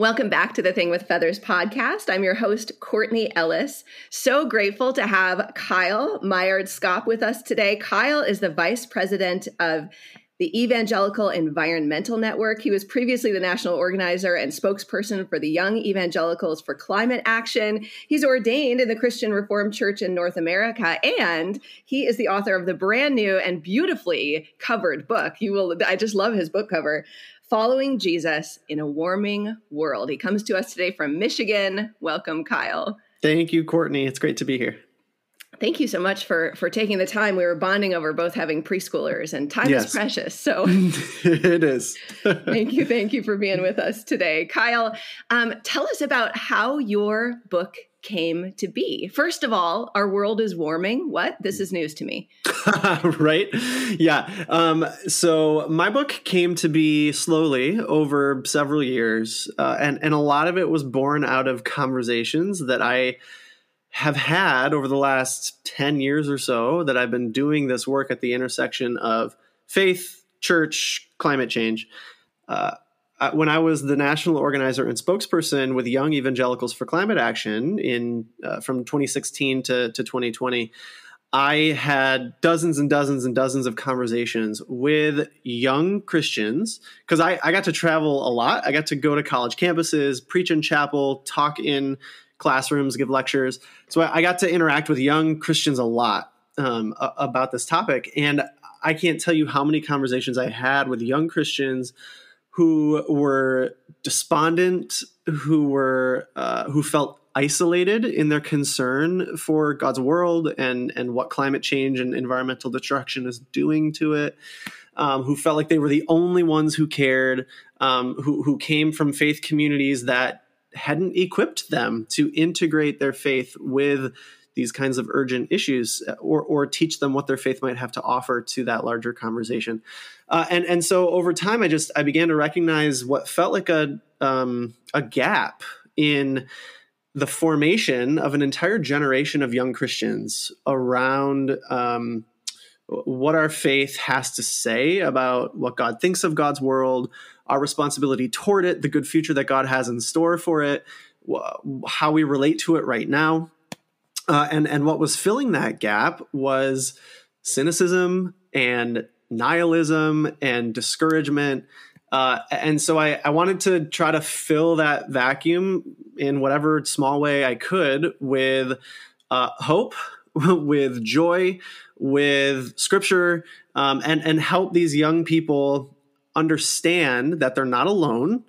Welcome back to the Thing with Feathers podcast. I'm your host, Courtney Ellis. So grateful to have Kyle Meyaard-Schaap with us today. Kyle is the vice president of the Evangelical Environmental Network. He was previously the national organizer and spokesperson for the Young Evangelicals for Climate Action. He's ordained in the Christian Reformed Church in North America, and he is the author of the brand new and beautifully covered book. You will, I just love his book cover. Following Jesus in a Warming World. He comes to us today from Michigan. Welcome, Kyle. Thank you, Courtney. It's great to be here. Thank you so much for for taking the time. We were bonding over both having preschoolers, and time yes. is precious. So it is. thank you, thank you for being with us today, Kyle. Um, tell us about how your book came to be. First of all, our world is warming. What? This is news to me. right? Yeah. Um, so my book came to be slowly over several years, uh, and and a lot of it was born out of conversations that I have had over the last ten years or so that I've been doing this work at the intersection of faith, church, climate change. Uh, when I was the national organizer and spokesperson with Young Evangelicals for Climate Action in uh, from 2016 to, to 2020, I had dozens and dozens and dozens of conversations with young Christians because I, I got to travel a lot. I got to go to college campuses, preach in chapel, talk in classrooms, give lectures. So I, I got to interact with young Christians a lot um, about this topic. And I can't tell you how many conversations I had with young Christians who were despondent, who were uh, who felt isolated in their concern for God's world and and what climate change and environmental destruction is doing to it. Um, who felt like they were the only ones who cared, um, who who came from faith communities that hadn't equipped them to integrate their faith with these kinds of urgent issues or, or teach them what their faith might have to offer to that larger conversation. Uh, and, and so over time, I just, I began to recognize what felt like a, um, a gap in the formation of an entire generation of young Christians around, um, what our faith has to say about what God thinks of God's world, our responsibility toward it, the good future that God has in store for it, how we relate to it right now. Uh, and and what was filling that gap was cynicism and nihilism and discouragement. Uh, and so I, I wanted to try to fill that vacuum in whatever small way I could with uh, hope, with joy, with scripture, um, and and help these young people understand that they're not alone,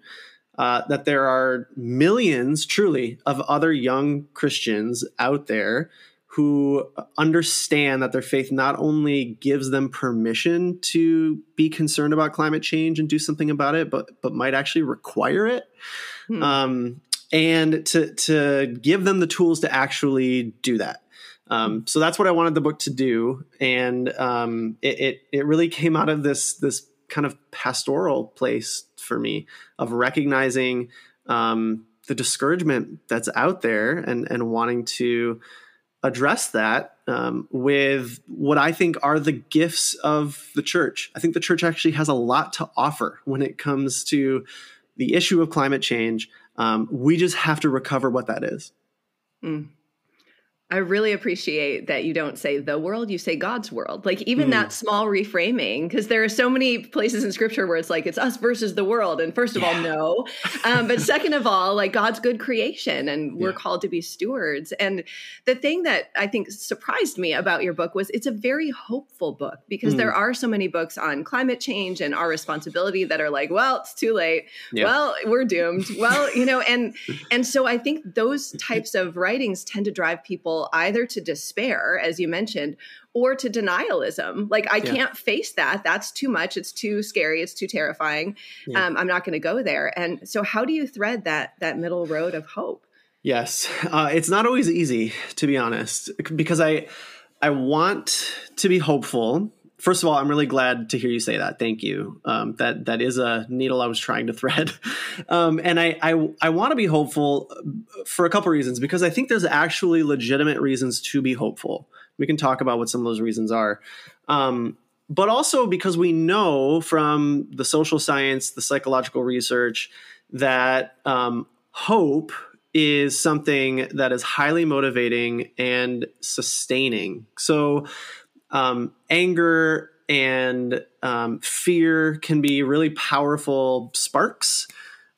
uh, that there are millions, truly, of other young Christians out there who understand that their faith not only gives them permission to be concerned about climate change and do something about it, but but might actually require it, hmm. um, and to to give them the tools to actually do that. Um, so that's what I wanted the book to do, and um, it, it it really came out of this this kind of pastoral place for me of recognizing um, the discouragement that's out there and and wanting to address that um, with what I think are the gifts of the church. I think the church actually has a lot to offer when it comes to the issue of climate change. Um, we just have to recover what that is. Mm. I really appreciate that you don't say the world, you say God's world. Like even mm. that small reframing, because there are so many places in scripture where it's like it's us versus the world. And first of yeah. all, no. Um, but second of all, like God's good creation and we're yeah. called to be stewards. And the thing that I think surprised me about your book was it's a very hopeful book because mm. there are so many books on climate change and our responsibility that are like, well, it's too late. Yeah. Well, we're doomed. Well, you know, and and so I think those types of writings tend to drive people either to despair, as you mentioned, or to denialism. Like I Yeah. can't face that. That's too much. It's too scary. It's too terrifying. Yeah. Um, I'm not going to go there. And so, how do you thread that that middle road of hope? Yes, uh, it's not always easy to be honest, because I I want to be hopeful. First of all, I'm really glad to hear you say that. Thank you. Um, that that is a needle I was trying to thread, um, and I I, I want to be hopeful for a couple reasons because I think there's actually legitimate reasons to be hopeful. We can talk about what some of those reasons are. Um, but also because we know from the social science, the psychological research, that um, hope is something that is highly motivating and sustaining. So, um, anger and um, fear can be really powerful sparks,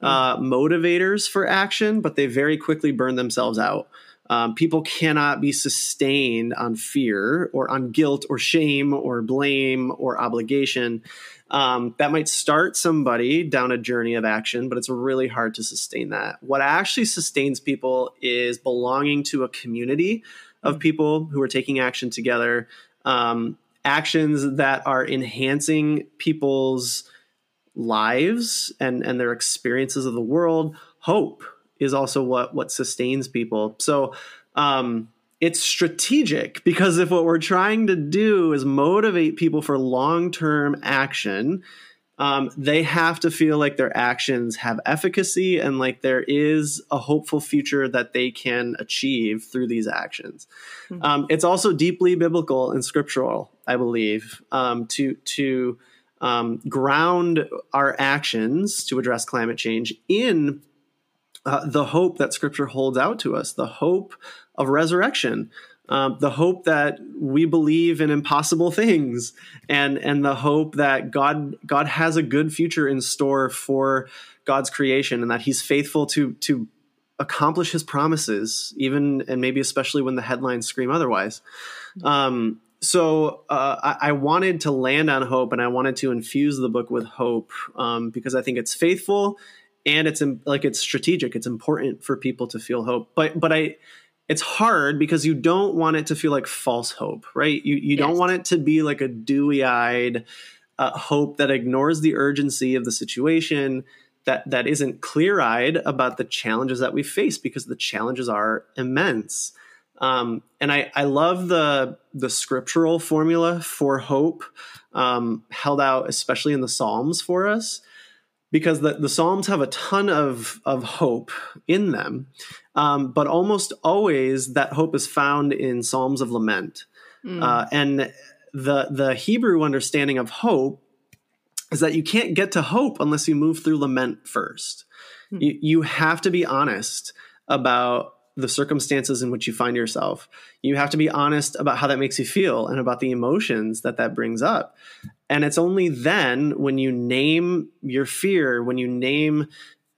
uh, motivators for action, but they very quickly burn themselves out. Um, people cannot be sustained on fear or on guilt or shame or blame or obligation. Um, that might start somebody down a journey of action, but it's really hard to sustain that. What actually sustains people is belonging to a community of people who are taking action together, um, actions that are enhancing people's lives and, and their experiences of the world. Hope is also what what sustains people. So um, it's strategic because if what we're trying to do is motivate people for long term action, um, they have to feel like their actions have efficacy and like there is a hopeful future that they can achieve through these actions. Mhm. Um, it's also deeply biblical and scriptural, I believe, um, to to um, ground our actions to address climate change in uh, the hope that Scripture holds out to us, the hope of resurrection, um, the hope that we believe in impossible things, and and the hope that God God has a good future in store for God's creation, and that He's faithful to to accomplish His promises, even and maybe especially when the headlines scream otherwise. Um, so uh, I, I wanted to land on hope, and I wanted to infuse the book with hope um, because I think it's faithful and it's like it's strategic. It's important for people to feel hope, but but I it's hard because you don't want it to feel like false hope, right? You you don't want it to be like a dewy eyed uh, hope that ignores the urgency of the situation. That, that isn't clear eyed about the challenges that we face because the challenges are immense. Um, and I, I love the the scriptural formula for hope um, held out, especially in the Psalms for us, because the, the Psalms have a ton of of hope in them, um, but almost always that hope is found in Psalms of lament. Mm. Uh, and the the Hebrew understanding of hope is that you can't get to hope unless you move through lament first. Hmm. You, you have to be honest about the circumstances in which you find yourself. You have to be honest about how that makes you feel and about the emotions that that brings up. And it's only then when you name your fear, when you name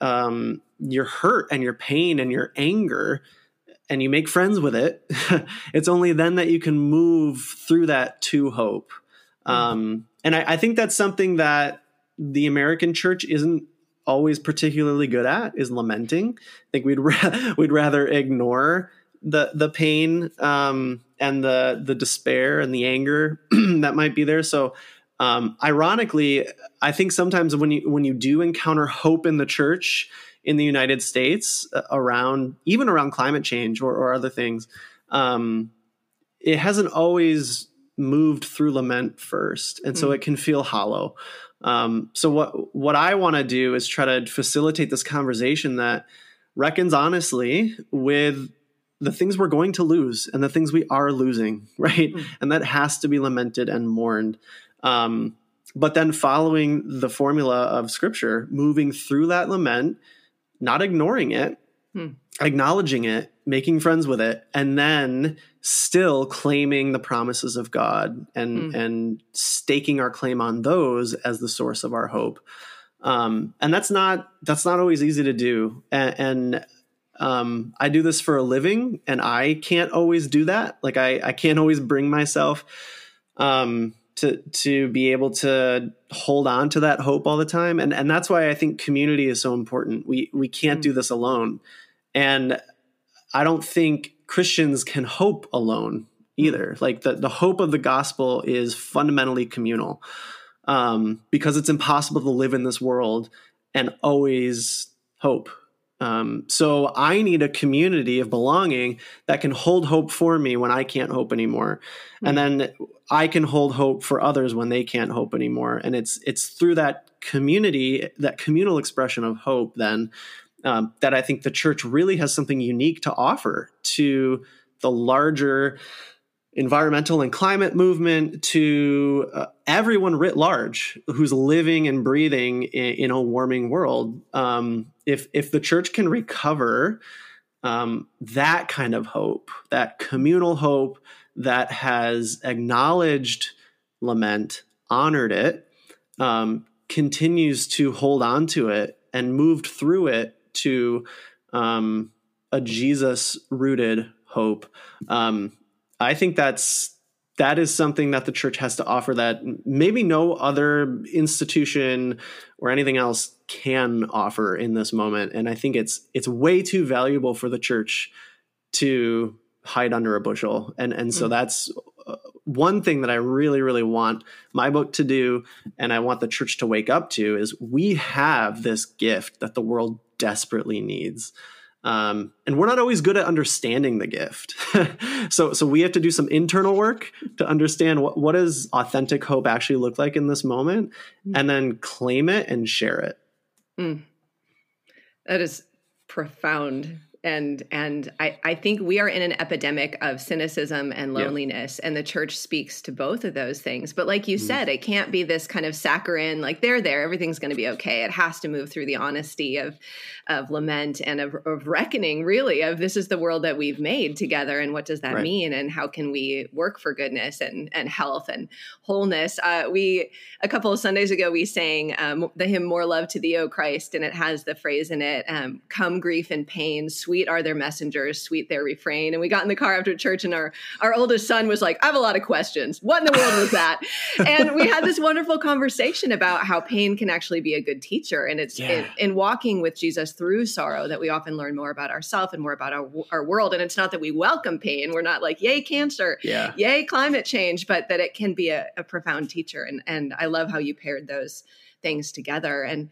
um, your hurt and your pain and your anger, and you make friends with it, it's only then that you can move through that to hope. Um, and I, I think that's something that the American church isn't always particularly good at is lamenting. I think we'd ra- we'd rather ignore the the pain um, and the the despair and the anger that might be there. So, um, ironically, I think sometimes when you when you do encounter hope in the church in the United States uh, around even around climate change or, or other things, um, it hasn't always moved through lament first, and so Mm. it can feel hollow. Um, so what what I want to do is try to facilitate this conversation that reckons honestly with the things we're going to lose and the things we are losing, right? Mm. And that has to be lamented and mourned. Um, but then following the formula of Scripture, moving through that lament, not ignoring it, Hmm. acknowledging it, making friends with it, and then still claiming the promises of God and Hmm. and staking our claim on those as the source of our hope. Um, and that's not that's not always easy to do. And, and um, I do this for a living, and I can't always do that. Like I I can't always bring myself um, to to be able to hold on to that hope all the time. And and that's why I think community is so important. We we can't do this alone. And I don't think Christians can hope alone. either. Like the, the hope of the gospel is fundamentally communal um, because it's impossible to live in this world and always hope. Um, so I need a community of belonging that can hold hope for me when I can't hope anymore, mm-hmm. and then I can hold hope for others when they can't hope anymore. And it's it's through that community, that communal expression of hope, then um, that I think the church really has something unique to offer to the larger environmental and climate movement to uh, everyone writ large who's living and breathing in, in a warming world. Um, if if the church can recover um, that kind of hope, that communal hope that has acknowledged lament, honored it, um, continues to hold on to it, and moved through it to um, a Jesus rooted hope. Um, I think that's that is something that the church has to offer that maybe no other institution or anything else can offer in this moment and i think it's it's way too valuable for the church to hide under a bushel and and so mm. that's uh, one thing that i really really want my book to do and i want the church to wake up to is we have this gift that the world desperately needs um, and we're not always good at understanding the gift. so, so we have to do some internal work to understand what, what does authentic hope actually look like in this moment mm. and then claim it and share it. Mm. That is profound and and I, I think we are in an epidemic of cynicism and loneliness yeah. and the church speaks to both of those things but like you mm. said it can't be this kind of saccharine like they're there everything's going to be okay it has to move through the honesty of of lament and of, of reckoning really of this is the world that we've made together and what does that right. mean and how can we work for goodness and and health and wholeness uh, we a couple of sundays ago we sang um, the hymn more love to thee o christ and it has the phrase in it um, come grief and pain sweet sweet are their messengers, sweet their refrain. And we got in the car after church, and our our oldest son was like, "I have a lot of questions. What in the world was that?" and we had this wonderful conversation about how pain can actually be a good teacher, and it's yeah. in, in, walking with Jesus through sorrow that we often learn more about ourselves and more about our our world. And it's not that we welcome pain; we're not like, "Yay, cancer! Yeah. Yay, climate change!" But that it can be a, a profound teacher. And and I love how you paired those things together and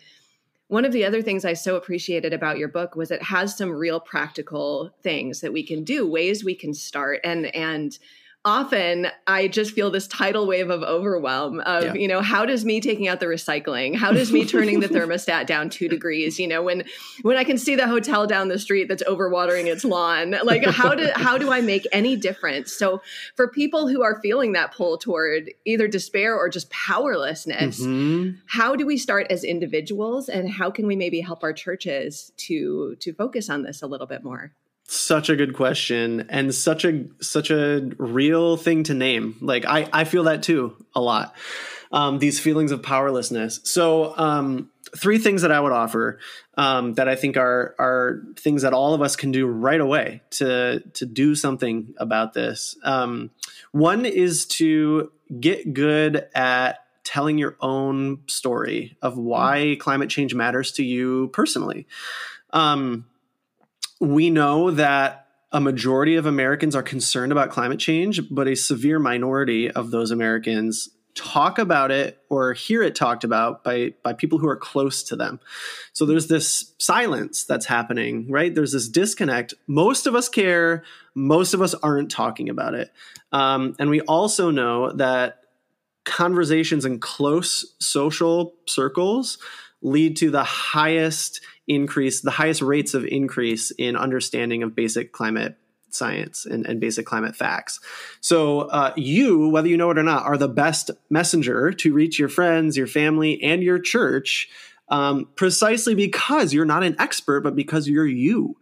one of the other things I so appreciated about your book was it has some real practical things that we can do, ways we can start and and often I just feel this tidal wave of overwhelm of, yeah. you know, how does me taking out the recycling, how does me turning the thermostat down two degrees, you know, when when I can see the hotel down the street that's overwatering its lawn, like how do how do I make any difference? So for people who are feeling that pull toward either despair or just powerlessness, mm-hmm. how do we start as individuals and how can we maybe help our churches to to focus on this a little bit more? Such a good question and such a such a real thing to name. Like i i feel that too a lot. Um, these feelings of powerlessness. So um, three things that i would offer um, that i think are are things that all of us can do right away to to do something about this. Um, one is to get good at telling your own story of why climate change matters to you personally. Um, we know that a majority of Americans are concerned about climate change, but a severe minority of those Americans talk about it or hear it talked about by by people who are close to them. So there's this silence that's happening, right? There's this disconnect. Most of us care. Most of us aren't talking about it, um, and we also know that conversations in close social circles lead to the highest increase, the highest rates of increase in understanding of basic climate science and, and basic climate facts. So, uh, you, whether you know it or not, are the best messenger to reach your friends, your family, and your church um, precisely because you're not an expert, but because you're you.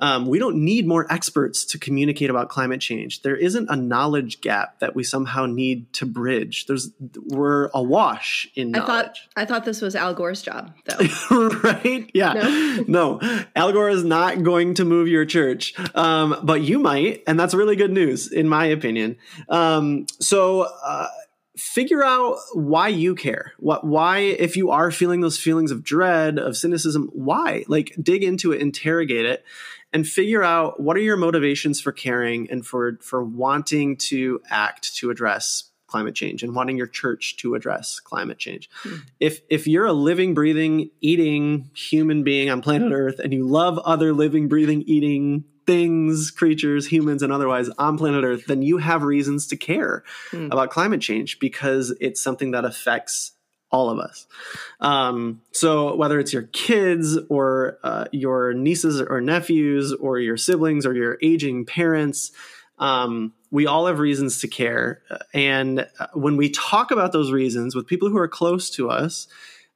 Um, we don't need more experts to communicate about climate change. There isn't a knowledge gap that we somehow need to bridge. There's we're awash in knowledge. I thought I thought this was Al Gore's job, though. right? Yeah. No? no, Al Gore is not going to move your church, um, but you might, and that's really good news, in my opinion. Um, so. Uh, figure out why you care what why if you are feeling those feelings of dread of cynicism why like dig into it interrogate it and figure out what are your motivations for caring and for for wanting to act to address climate change and wanting your church to address climate change. Mm. If if you're a living, breathing, eating human being on planet Earth and you love other living, breathing, eating things, creatures, humans, and otherwise on planet Earth, then you have reasons to care mm. about climate change because it's something that affects all of us. Um, so whether it's your kids or uh, your nieces or nephews or your siblings or your aging parents, um, we all have reasons to care. And uh, when we talk about those reasons with people who are close to us,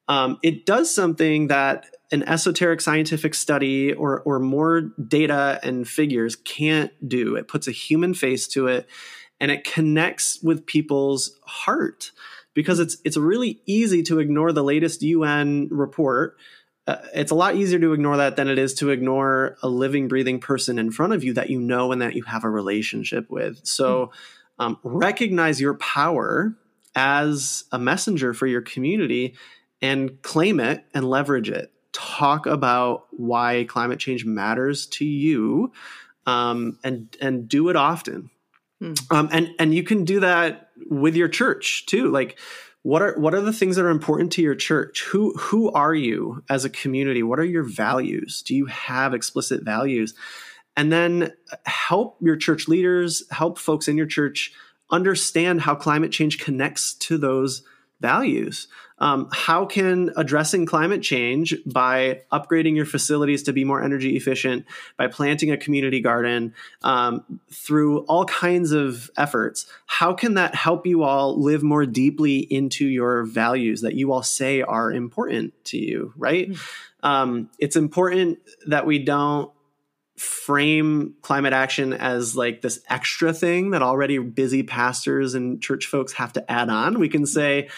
um, it does something that an esoteric scientific study or, or more data and figures can't do. It puts a human face to it and it connects with people's heart because it's it's really easy to ignore the latest UN report uh, it's a lot easier to ignore that than it is to ignore a living, breathing person in front of you that you know and that you have a relationship with. So um, recognize your power as a messenger for your community and claim it and leverage it. Talk about why climate change matters to you um, and and do it often. Hmm. Um, and and you can do that with your church too. Like what are what are the things that are important to your church who who are you as a community what are your values do you have explicit values and then help your church leaders help folks in your church understand how climate change connects to those values um, how can addressing climate change by upgrading your facilities to be more energy efficient, by planting a community garden, um, through all kinds of efforts, how can that help you all live more deeply into your values that you all say are important to you, right? Mm-hmm. Um, it's important that we don't frame climate action as like this extra thing that already busy pastors and church folks have to add on. We can say,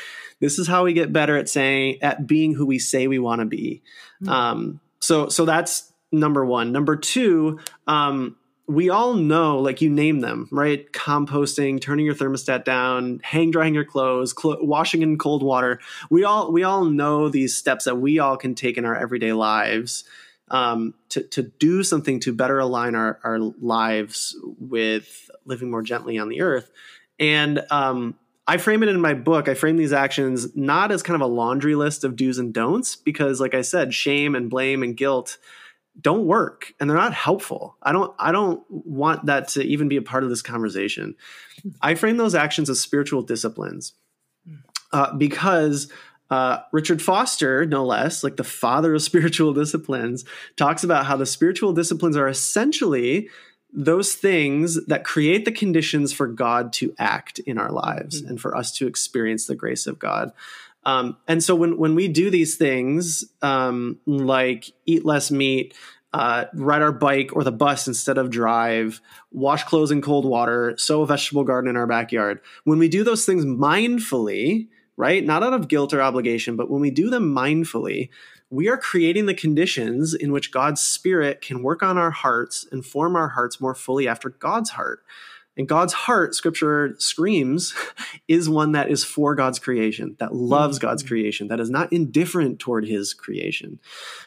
this is how we get better at saying at being who we say we want to be. Mm-hmm. Um, so so that's number one. Number two, um, we all know, like you name them, right? Composting, turning your thermostat down, hang drying your clothes, cl- washing in cold water. We all we all know these steps that we all can take in our everyday lives um, to to do something to better align our our lives with living more gently on the earth. And um, I frame it in my book. I frame these actions not as kind of a laundry list of do's and don'ts because, like I said, shame and blame and guilt don't work and they're not helpful. I don't I don't want that to even be a part of this conversation. I frame those actions as spiritual disciplines uh, because uh, Richard Foster, no less, like the father of spiritual disciplines, talks about how the spiritual disciplines are essentially those things that create the conditions for God to act in our lives mm-hmm. and for us to experience the grace of God. Um, and so when when we do these things, um, like eat less meat, uh, ride our bike or the bus instead of drive, wash clothes in cold water, sow a vegetable garden in our backyard. When we do those things mindfully, right, not out of guilt or obligation, but when we do them mindfully, we are creating the conditions in which God's Spirit can work on our hearts and form our hearts more fully after God's heart. And God's heart, scripture screams, is one that is for God's creation, that loves God's mm-hmm. creation, that is not indifferent toward his creation.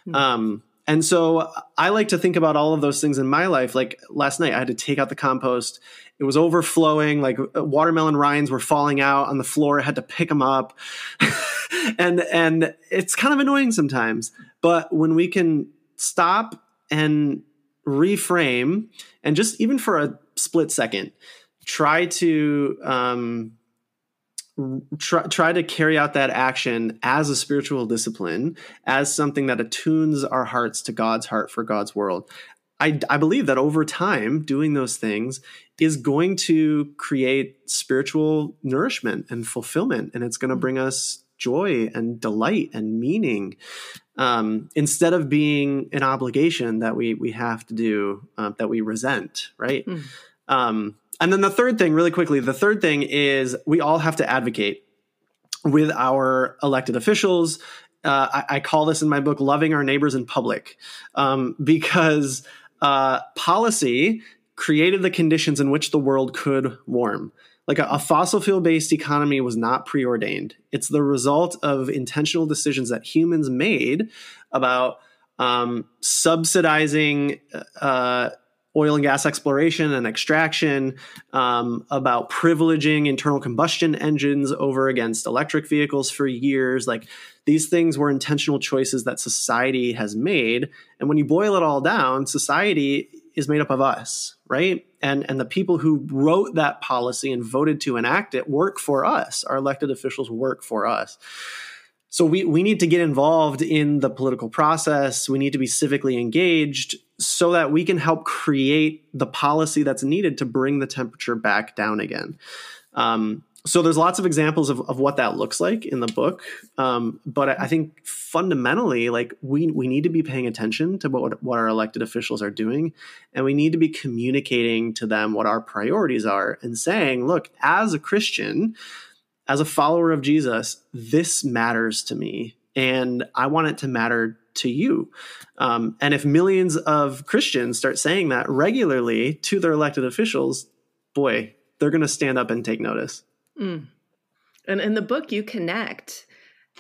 Mm-hmm. Um, and so I like to think about all of those things in my life. Like last night, I had to take out the compost. It was overflowing, like uh, watermelon rinds were falling out on the floor. I had to pick them up. and and it's kind of annoying sometimes. But when we can stop and reframe, and just even for a split second, try to um, try, try to carry out that action as a spiritual discipline, as something that attunes our hearts to God's heart for God's world. I, I believe that over time, doing those things is going to create spiritual nourishment and fulfillment, and it's going to bring us joy and delight and meaning um, instead of being an obligation that we we have to do uh, that we resent right mm. Um, and then the third thing really quickly the third thing is we all have to advocate with our elected officials uh, I, I, call this in my book loving our neighbors in public um, because uh, policy created the conditions in which the world could warm like a, a fossil fuel based economy was not preordained. It's the result of intentional decisions that humans made about um, subsidizing uh, oil and gas exploration and extraction, um, about privileging internal combustion engines over against electric vehicles for years. Like these things were intentional choices that society has made. And when you boil it all down, society is made up of us, right? And and the people who wrote that policy and voted to enact it work for us. Our elected officials work for us. So we, we need to get involved in the political process. We need to be civically engaged so that we can help create the policy that's needed to bring the temperature back down again. Um, so there's lots of examples of, of what that looks like in the book. Um, but I, I, think fundamentally, like we, we need to be paying attention to what, what our elected officials are doing. And we need to be communicating to them what our priorities are and saying, look, as a Christian, as a follower of Jesus, this matters to me. And I want it to matter to you. Um, and if millions of Christians start saying that regularly to their elected officials, boy, they're going to stand up and take notice. Mm. And in the book, you connect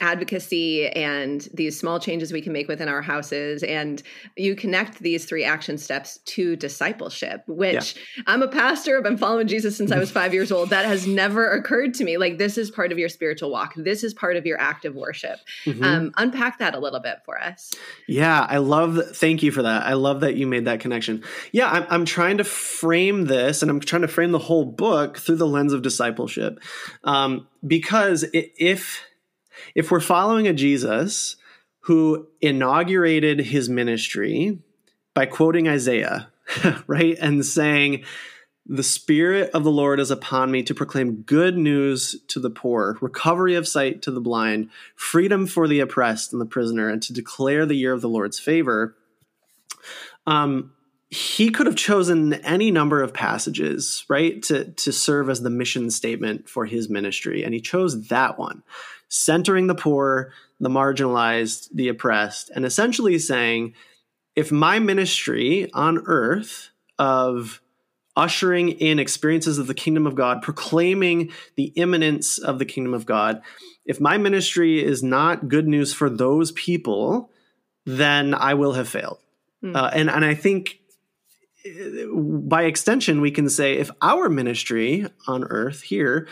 advocacy and these small changes we can make within our houses. And you connect these three action steps to discipleship which yeah. i'm a pastor i've been following jesus since i was five years old. That has never occurred to me. Like this is part of your spiritual walk. This is part of your active worship. Mm-hmm. um, unpack that a little bit for us. Yeah i love thank you for that. I love that you made that connection. Yeah I'm, I'm trying to frame this and i'm trying to frame the whole book through the lens of discipleship. Um, because if if we're following a Jesus who inaugurated his ministry by quoting Isaiah, right, and saying, the Spirit of the Lord is upon me to proclaim good news to the poor, recovery of sight to the blind, freedom for the oppressed and the prisoner, and to declare the year of the Lord's favor. Um, he could have chosen any number of passages, right, to, to serve as the mission statement for his ministry, and he chose that one centering the poor, the marginalized, the oppressed, and essentially saying, if my ministry on earth of ushering in experiences of the kingdom of God, proclaiming the imminence of the kingdom of God, if my ministry is not good news for those people, then I will have failed. Mm. Uh, and and I think uh, by extension we can say if our ministry on earth here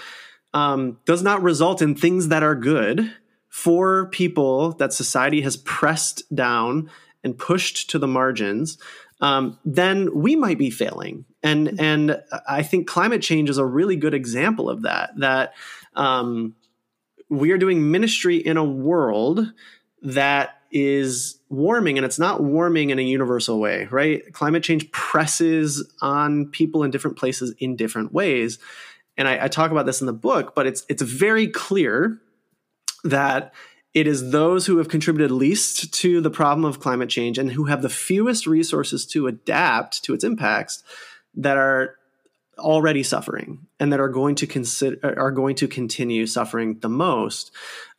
um, does not result in things that are good for people that society has pressed down and pushed to the margins, um, then we might be failing. And and I think climate change is a really good example of that. That um, we are doing ministry in a world that is warming and it's not warming in a universal way right climate change presses on people in different places in different ways and I, I talk about this in the book, but it's it's very clear that it is those who have contributed least to the problem of climate change and who have the fewest resources to adapt to its impacts that are already suffering and that are going to consider are going to continue suffering the most.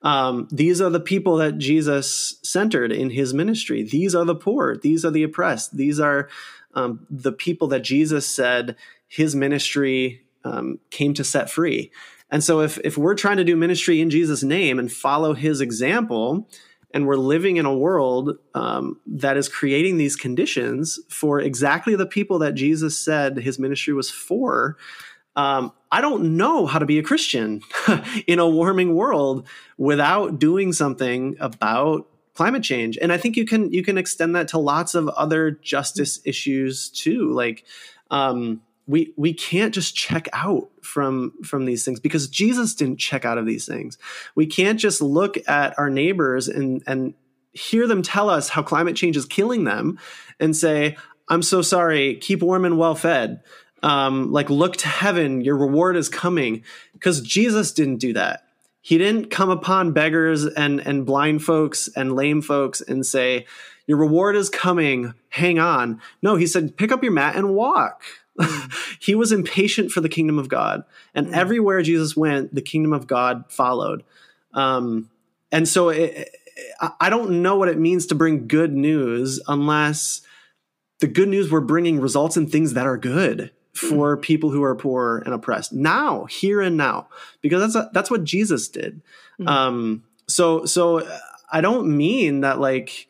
Um, these are the people that Jesus centered in his ministry. These are the poor. These are the oppressed. These are um, the people that Jesus said his ministry um, came to set free. And so, if if we're trying to do ministry in Jesus' name and follow His example, and we're living in a world um, that is creating these conditions for exactly the people that Jesus said His ministry was for, um, I don't know how to be a Christian in a warming world without doing something about climate change. And I think you can you can extend that to lots of other justice issues too, like. Um, we we can't just check out from from these things because Jesus didn't check out of these things. We can't just look at our neighbors and and hear them tell us how climate change is killing them and say, "I'm so sorry. Keep warm and well fed." Um, like look to heaven, your reward is coming. Because Jesus didn't do that. He didn't come upon beggars and and blind folks and lame folks and say, "Your reward is coming. Hang on." No, he said, "Pick up your mat and walk." he was impatient for the kingdom of God. And mm. everywhere Jesus went, the kingdom of God followed. Um, and so it, I don't know what it means to bring good news unless the good news we're bringing results in things that are good for mm. people who are poor and oppressed now, here and now, because that's a, that's what Jesus did. Mm. Um, so so I don't mean that like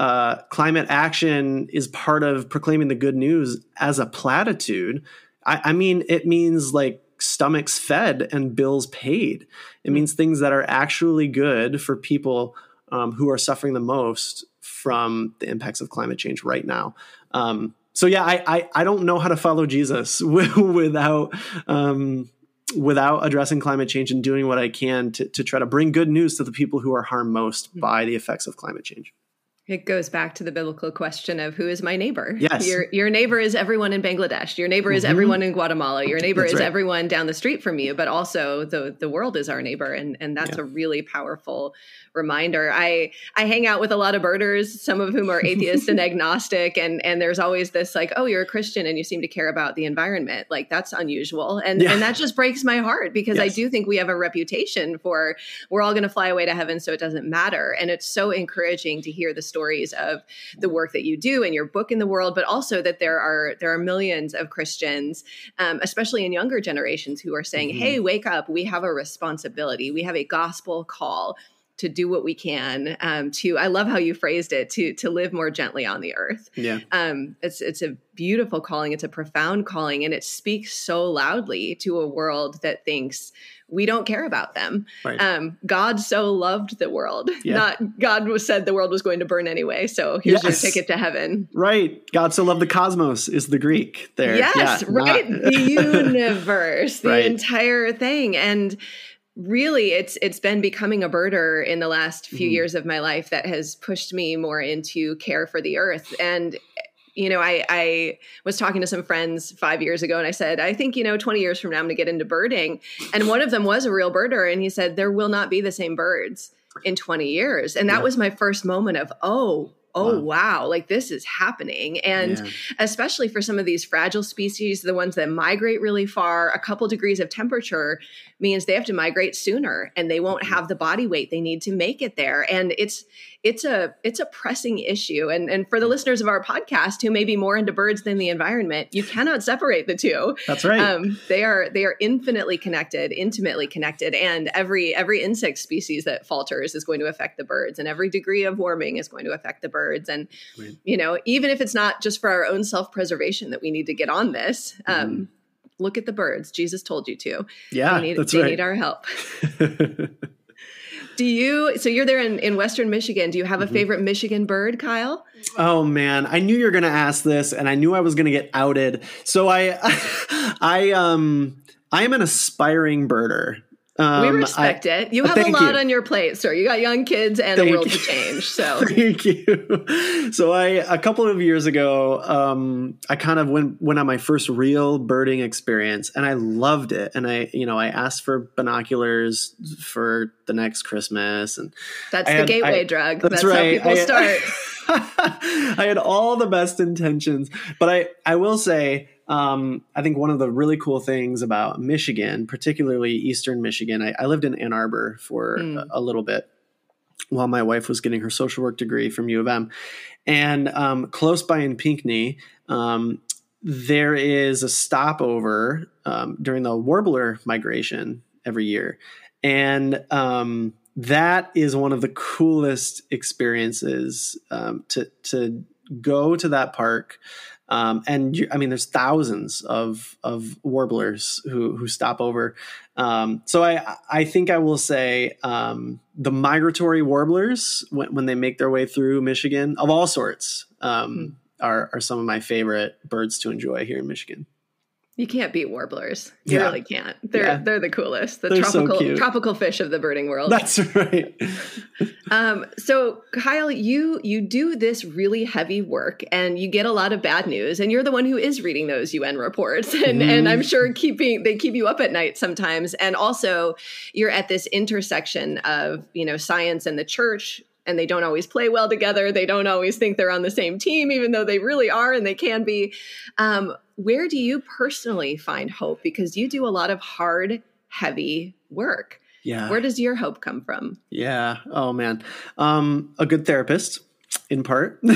uh, climate action is part of proclaiming the good news as a platitude, I, I mean, it means like stomachs fed and bills paid. It means things that are actually good for people um, who are suffering the most from the impacts of climate change right now. Um, so yeah, I, I, I don't know how to follow Jesus without um, without addressing climate change and doing what I can to, to try to bring good news to the people who are harmed most hmm. by the effects of climate change. It goes back to the biblical question of who is my neighbor? Yes. Your your neighbor is everyone in Bangladesh. Your neighbor is mm-hmm. everyone in Guatemala. Your neighbor that's is right. everyone down the street from you, but also the the world is our neighbor and and that's yeah. a really powerful reminder. I I hang out with a lot of birders, some of whom are atheist and agnostic, and and there's always this like, oh, you're a Christian and you seem to care about the environment. Like that's unusual, and yeah. and that just breaks my heart because yes. I do think we have a reputation for we're all going to fly away to heaven, so it doesn't matter. And it's so encouraging to hear the stories of the work that you do and your book in the world, but also that there are there are millions of Christians, um, especially in younger generations, who are saying, mm-hmm. "Hey, wake up! We have a responsibility. We have a gospel call." To do what we can um, to i love how you phrased it to to live more gently on the earth. Yeah. Um, it's it's a beautiful calling. It's a profound calling and it speaks so loudly to a world that thinks we don't care about them. Right. um, god so loved the world. Yeah. not god was said the world was going to burn anyway so here's yes. your ticket to heaven. Right. God so loved the cosmos is the greek there. Yes yeah, right. Not... the universe the right. entire thing. And really it's it's been becoming a birder in the last few mm-hmm. years of my life that has pushed me more into care for the earth and you know I, I was talking to some friends five years ago and i said i think you know 20 years from now i'm going to get into birding and one of them was a real birder and he said there will not be the same birds in 20 years and that yeah. was my first moment of oh oh wow. wow. like this is happening and yeah. especially for some of these fragile species the ones that migrate really far a couple degrees of temperature means they have to migrate sooner and they won't mm-hmm. have the body weight they need to make it there and it's it's a it's a pressing issue and and for the listeners of our podcast who may be more into birds than the environment you cannot separate the two that's right um, they are they are infinitely connected intimately connected and every every insect species that falters is going to affect the birds and every degree of warming is going to affect the birds and right. you know even if it's not just for our own self-preservation that we need to get on this um, mm look at the birds. Jesus told you to. Yeah, they need, that's they right. need our help. Do you? So you're there in, in Western Michigan. Do you have a mm-hmm. favorite Michigan bird, Kyle? Oh man, I knew you were going to ask this, and I knew I was going to get outed. So I, I um, I am an aspiring birder. Um, we respect I, it. You have a lot you. on your plate, sir. You got young kids and thank a world you. to change. So thank you. So I a couple of years ago, um, I kind of went went on my first real birding experience, and I loved it. And I, you know, I asked for binoculars for the next Christmas, and that's I the had, gateway I, drug. That's, that's right. how people start. I had all the best intentions, but I I will say um, I think one of the really cool things about Michigan, particularly Eastern Michigan, I, I lived in Ann Arbor for mm. a, a, little bit while my wife was getting her social work degree from U of M. And um, close by in Pinckney, um, there is a stopover um, during the warbler migration every year. And um, that is one of the coolest experiences um, to, to go to that park um, and you, I mean, there's thousands of of warblers who who stop over. Um, so I I think I will say um, the migratory warblers when, when, they make their way through Michigan of all sorts mm. are are some of my favorite birds to enjoy here in Michigan. You can't beat warblers. You yeah. really can't. They're yeah. they're the coolest. The they're tropical so tropical fish of the birding world. That's right. um, so Kyle, you you do this really heavy work and you get a lot of bad news, and you're the one who is reading those UN reports, and mm. and I'm sure keeping they keep you up at night sometimes. And also, you're at this intersection of you know science and the church, and they don't always play well together. They don't always think they're on the same team, even though they really are and they can be. Um, where do you personally find hope? Because you do a lot of hard, heavy work. Yeah. Where does your hope come from? Yeah. Oh man. Um, a good therapist in part. Big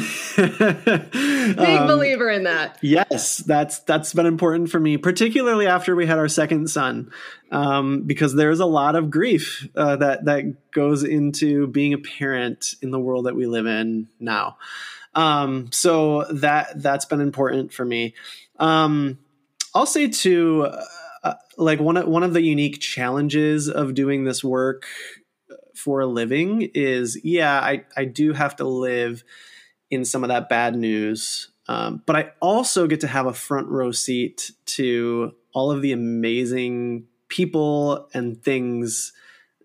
um, believer in that. Yes, that's that's been important for me, particularly after we had our second son, um, because there's a lot of grief uh, that that goes into being a parent in the world that we live in now. Um, so that that's been important for me. Um, I'll say too, uh, like one of one of the unique challenges of doing this work for a living is yeah, I, I do have to live in some of that bad news. Um, but I also get to have a front row seat to all of the amazing people and things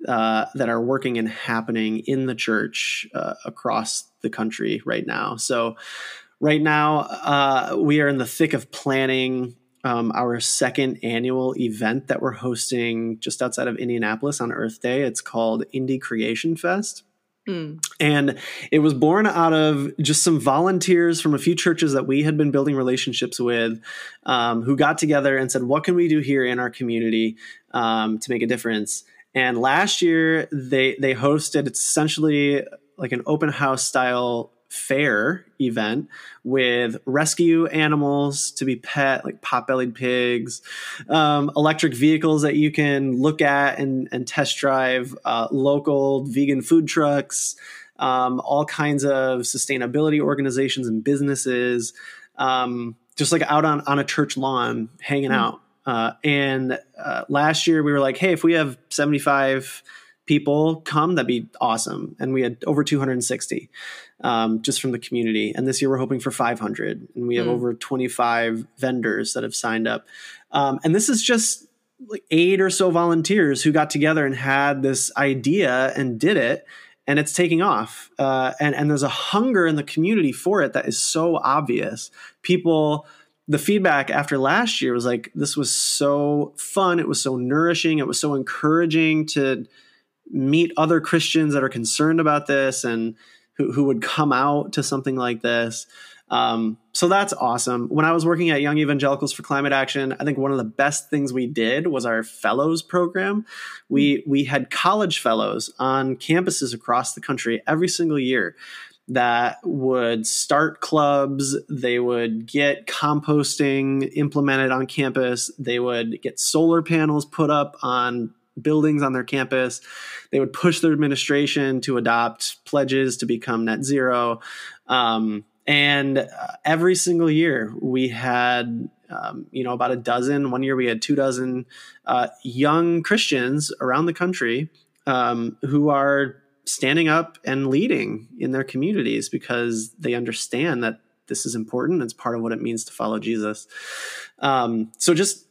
uh, that are working and happening in the church uh, across the country right now. So, right now, uh, we are in the thick of planning um, our second annual event that we're hosting just outside of Indianapolis on Earth Day. It's called Indy Creation Fest. Mm. And it was born out of just some volunteers from a few churches that we had been building relationships with um, who got together and said, What can we do here in our community um, to make a difference? And last year, they, they hosted, it's essentially like an open house style fair event with rescue animals to be pet, like pot-bellied pigs, um, electric vehicles that you can look at and, and test drive, uh, local vegan food trucks, um, all kinds of sustainability organizations and businesses, um, just like out on, on a church lawn hanging mm. out. Uh, and uh, last year we were like, hey, if we have 75 people come, that'd be awesome. And we had over 260 um, just from the community. And this year we're hoping for 500, and we have mm. over 25 vendors that have signed up. Um, and this is just like eight or so volunteers who got together and had this idea and did it. And it's taking off, uh, and and there's a hunger in the community for it that is so obvious. People, the feedback after last year was like, this was so fun. It was so nourishing. It was so encouraging to meet other Christians that are concerned about this and who, who would come out to something like this. Um, so that's awesome. When I was working at Young Evangelicals for Climate Action, I think one of the best things we did was our fellows program. We we had college fellows on campuses across the country every single year that would start clubs, they would get composting implemented on campus, they would get solar panels put up on buildings on their campus. They would push their administration to adopt pledges to become net zero. Um, and uh, every single year we had, um, you know, about a dozen. One year we had two dozen uh, young Christians around the country um, who are standing up and leading in their communities because they understand that this is important. It's part of what it means to follow Jesus. Um, so just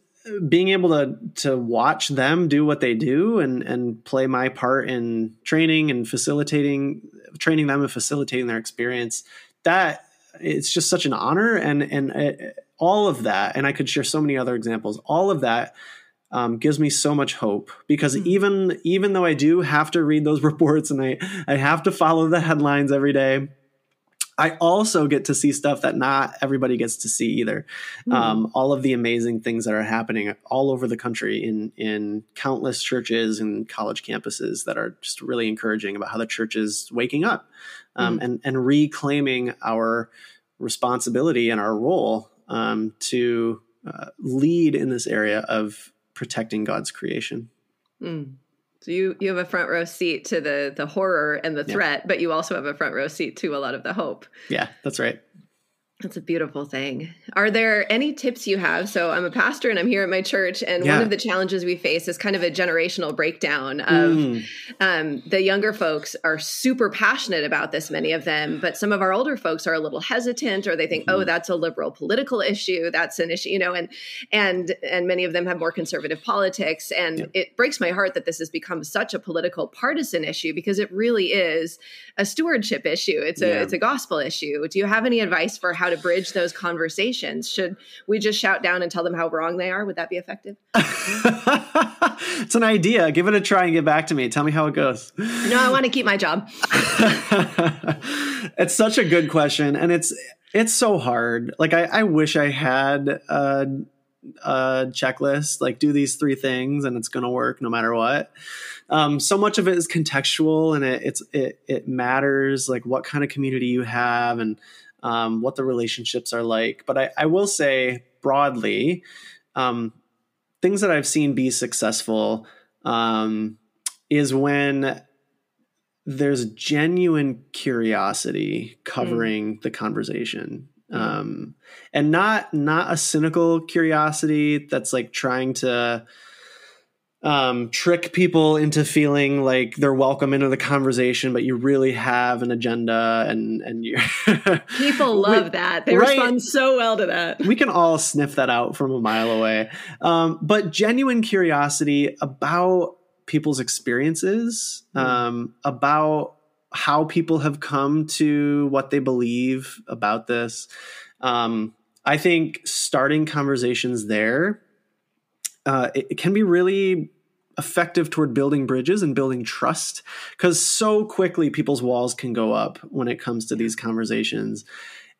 being able to to watch them do what they do and and play my part in training and facilitating training them and facilitating their experience that it's just such an honor and and it, all of that and i could share so many other examples all of that um, gives me so much hope because mm-hmm. even even though i do have to read those reports and i i have to follow the headlines every day I also get to see stuff that not everybody gets to see either. Mm. Um, all of the amazing things that are happening all over the country in in countless churches and college campuses that are just really encouraging about how the church is waking up um, mm. and and reclaiming our responsibility and our role um, to uh, lead in this area of protecting God's creation. Mm. So you you have a front row seat to the the horror and the threat, yeah. but you also have a front row seat to a lot of the hope. Yeah, that's right. That's a beautiful thing. Are there any tips you have? So I'm a pastor and I'm here at my church, and yeah. one of the challenges we face is kind of a generational breakdown of mm. um, the younger folks are super passionate about this, many of them, but some of our older folks are a little hesitant, or they think, mm. oh, that's a liberal political issue, that's an issue, you know, and and and many of them have more conservative politics, and yeah. it breaks my heart that this has become such a political partisan issue because it really is a stewardship issue. It's a yeah. it's a gospel issue. Do you have any advice for how how to bridge those conversations. Should we just shout down and tell them how wrong they are? Would that be effective? it's an idea. Give it a try and get back to me. Tell me how it goes. No, I want to keep my job. it's such a good question, and it's it's so hard. Like I, I wish I had a a checklist like do these three things and it's going to work no matter what um, so much of it is contextual and it, it's it, it matters like what kind of community you have and um, what the relationships are like. But i, I will say broadly um, things that i've seen be successful um, is when there's genuine curiosity covering mm. the conversation. Um, and not not a cynical curiosity that's like trying to um, trick people into feeling like they're welcome into the conversation, but you really have an agenda, and and you people love we, that they right? respond so well to that. We can all sniff that out from a mile away, um, but genuine curiosity about people's experiences, mm. um, about how people have come to what they believe about this. Um, I think starting conversations there uh, it, it, can be really effective toward building bridges and building trust because so quickly people's walls can go up when it comes to these conversations.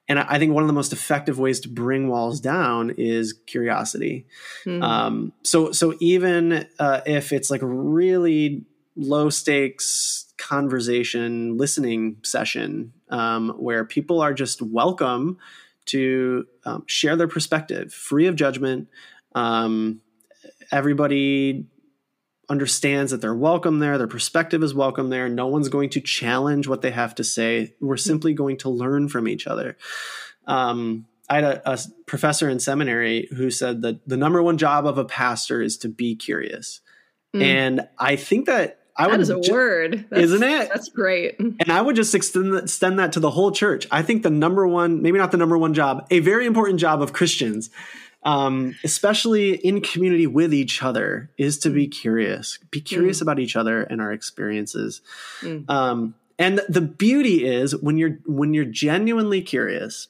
And I think one of the most effective ways to bring walls down is curiosity. Mm-hmm. Um, so, so even uh, if it's like a really low stakes conversation listening session um, where people are just welcome to um, share their perspective free of judgment um, everybody understands that they're welcome there their perspective is welcome there no one's going to challenge what they have to say we're simply going to learn from each other um, I had a, a, professor in seminary who said that the number one job of a pastor is to be curious. Mm. And I think that I that would is a ju- word, that's, isn't it? That's great. And I would just extend, extend that to the whole church. I think the number one, maybe not the number one job, a very important job of Christians, um, especially in community with each other, is to be curious. Be curious mm. about each other and our experiences. Mm. Um, and the beauty is when you're when you're genuinely curious,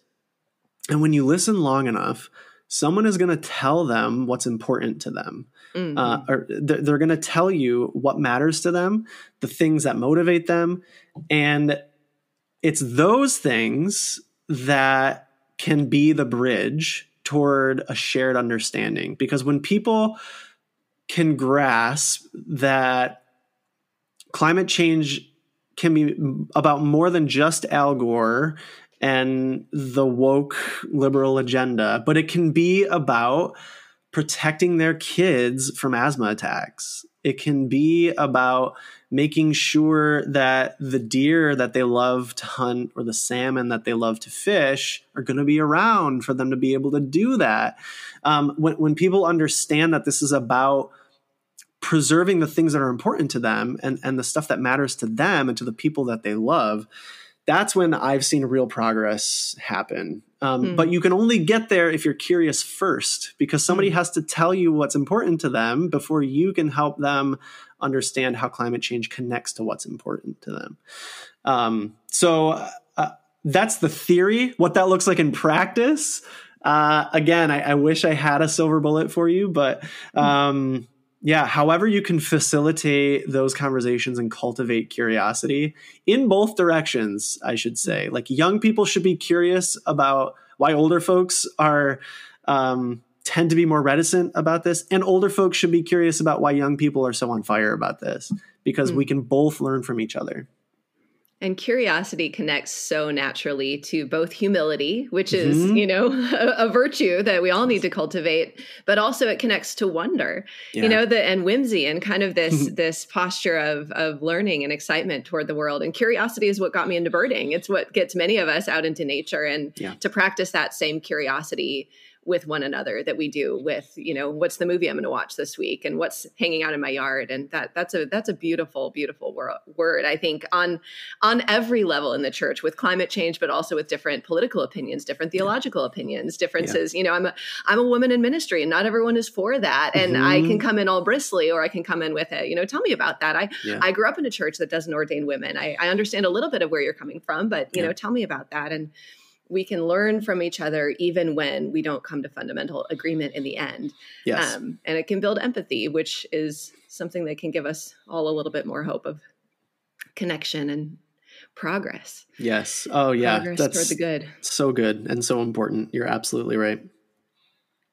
and when you listen long enough, someone is going to tell them what's important to them. Mm-hmm. Uh, or they're, they're going to tell you what matters to them, the things that motivate them. And it's those things that can be the bridge toward a shared understanding. Because when people can grasp that climate change can be about more than just Al Gore and the woke liberal agenda, but it can be about protecting their kids from asthma attacks. It can be about making sure that the deer that they love to hunt or the salmon that they love to fish are going to be around for them to be able to do that. Um, when, when people understand that this is about preserving the things that are important to them and, and the stuff that matters to them and to the people that they love, that's when I've seen real progress happen. Um, mm. But you can only get there if you're curious first, because somebody mm. has to tell you what's important to them before you can help them understand how climate change connects to what's important to them. Um, so uh, that's the theory. What that looks like in practice. Uh, again, I, I, wish I had a silver bullet for you, but hmm. um, yeah, however you can facilitate those conversations and cultivate curiosity in both directions, I should say. Like young people should be curious about why older folks are um, tend to be more reticent about this, and older folks should be curious about why young people are so on fire about this because mm-hmm. we can both learn from each other. And curiosity connects so naturally to both humility, which is, mm-hmm. you know, a, a, virtue that we all need to cultivate, but also it connects to wonder, yeah. you know, the and whimsy and kind of this this posture of of learning and excitement toward the world. And curiosity is what got me into birding. It's what gets many of us out into nature and yeah. to practice that same curiosity with one another that we do with you know what's the movie i'm going to watch this week and what's hanging out in my yard and that that's a that's a beautiful beautiful wor- word i think on on every level in the church with climate change but also with different political opinions different theological opinions differences yeah. you know i'm a i'm a woman in ministry and not everyone is for that and mm-hmm. i can come in all bristly or i can come in with it you know tell me about that i yeah. i grew up in a church that doesn't ordain women i, I understand a little bit of where you're coming from but you yeah. know tell me about that and we can learn from each other even when we don't come to fundamental agreement in the end. Yes. Um, and it can build empathy, which is something that can give us all a little bit more hope of connection and progress. Yes. Oh, yeah. Progress That's toward the good. So good and so important. You're absolutely right.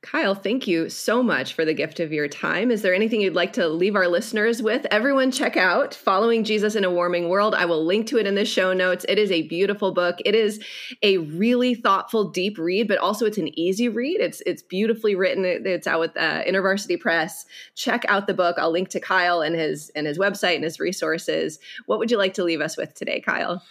Kyle, thank you so much for the gift of your time. Is there anything you'd like to leave our listeners with? Everyone, check out Following Jesus in a Warming World. I will link to it in the show notes. It is a beautiful book. It is a really thoughtful, deep read, but also it's an easy read. It's it's beautifully written. It's out with uh, InterVarsity Press. Check out the book. I'll link to Kyle and his and his website and his resources. What would you like to leave us with today, Kyle?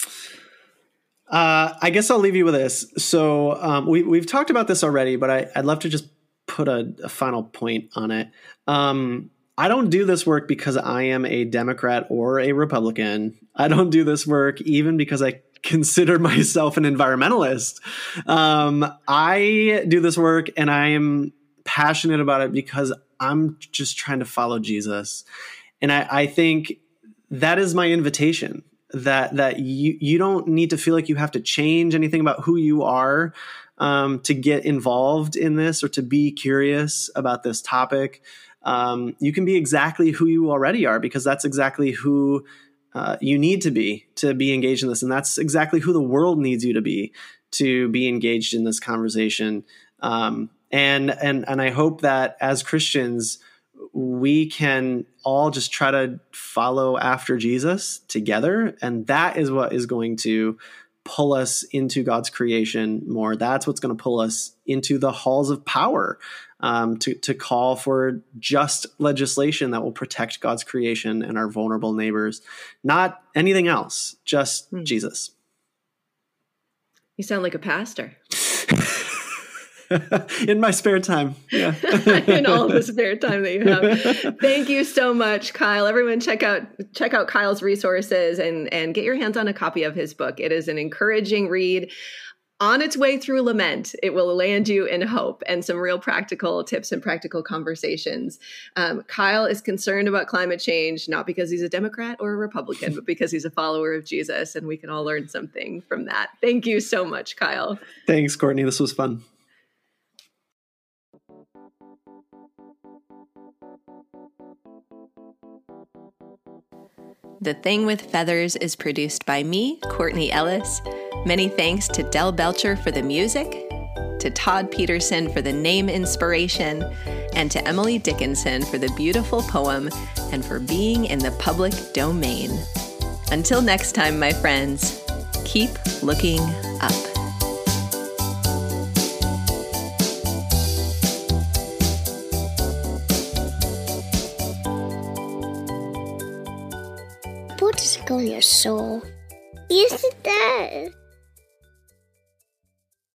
Uh, I guess I'll leave you with this. So um, we, we've talked about this already, but I, would love to just put a, a final point on it. Um, I don't do this work because I am a Democrat or a Republican. I don't do this work even because I consider myself an environmentalist. Um, I do this work and I am passionate about it because I'm just trying to follow Jesus. And I, I think that is my invitation that that you you don't need to feel like you have to change anything about who you are um, to get involved in this or to be curious about this topic. Um, you can be exactly who you already are because that's exactly who uh, you need to be to be engaged in this, and that's exactly who the world needs you to be to be engaged in this conversation. Um, and and and I hope that as Christians we can all just try to follow after Jesus together, and that is what is going to pull us into God's creation more. That's what's going to pull us into the halls of power um, to, to call for just legislation that will protect God's creation and our vulnerable neighbors. Not anything else, just hmm. Jesus. You sound like a pastor. in my spare time. Yeah. in all the spare time that you have. Thank you so much, Kyle. Everyone check out check out Kyle's resources and and get your hands on a copy of his book. It is an encouraging read. On its way through lament, it will land you in hope and some real practical tips and practical conversations. Um, Kyle is concerned about climate change, not because he's a Democrat or a Republican, but because he's a follower of Jesus, and we can all learn something from that. Thank you so much, Kyle. Thanks, Courtney. This was fun. The Thing with Feathers is produced by me, Courtney Ellis. Many thanks to Del Belcher for the music, to Todd Peterson for the name inspiration, and to Emily Dickinson for the beautiful poem and for being in the public domain. Until next time, my friends, keep looking up. Soul? Yes, it does.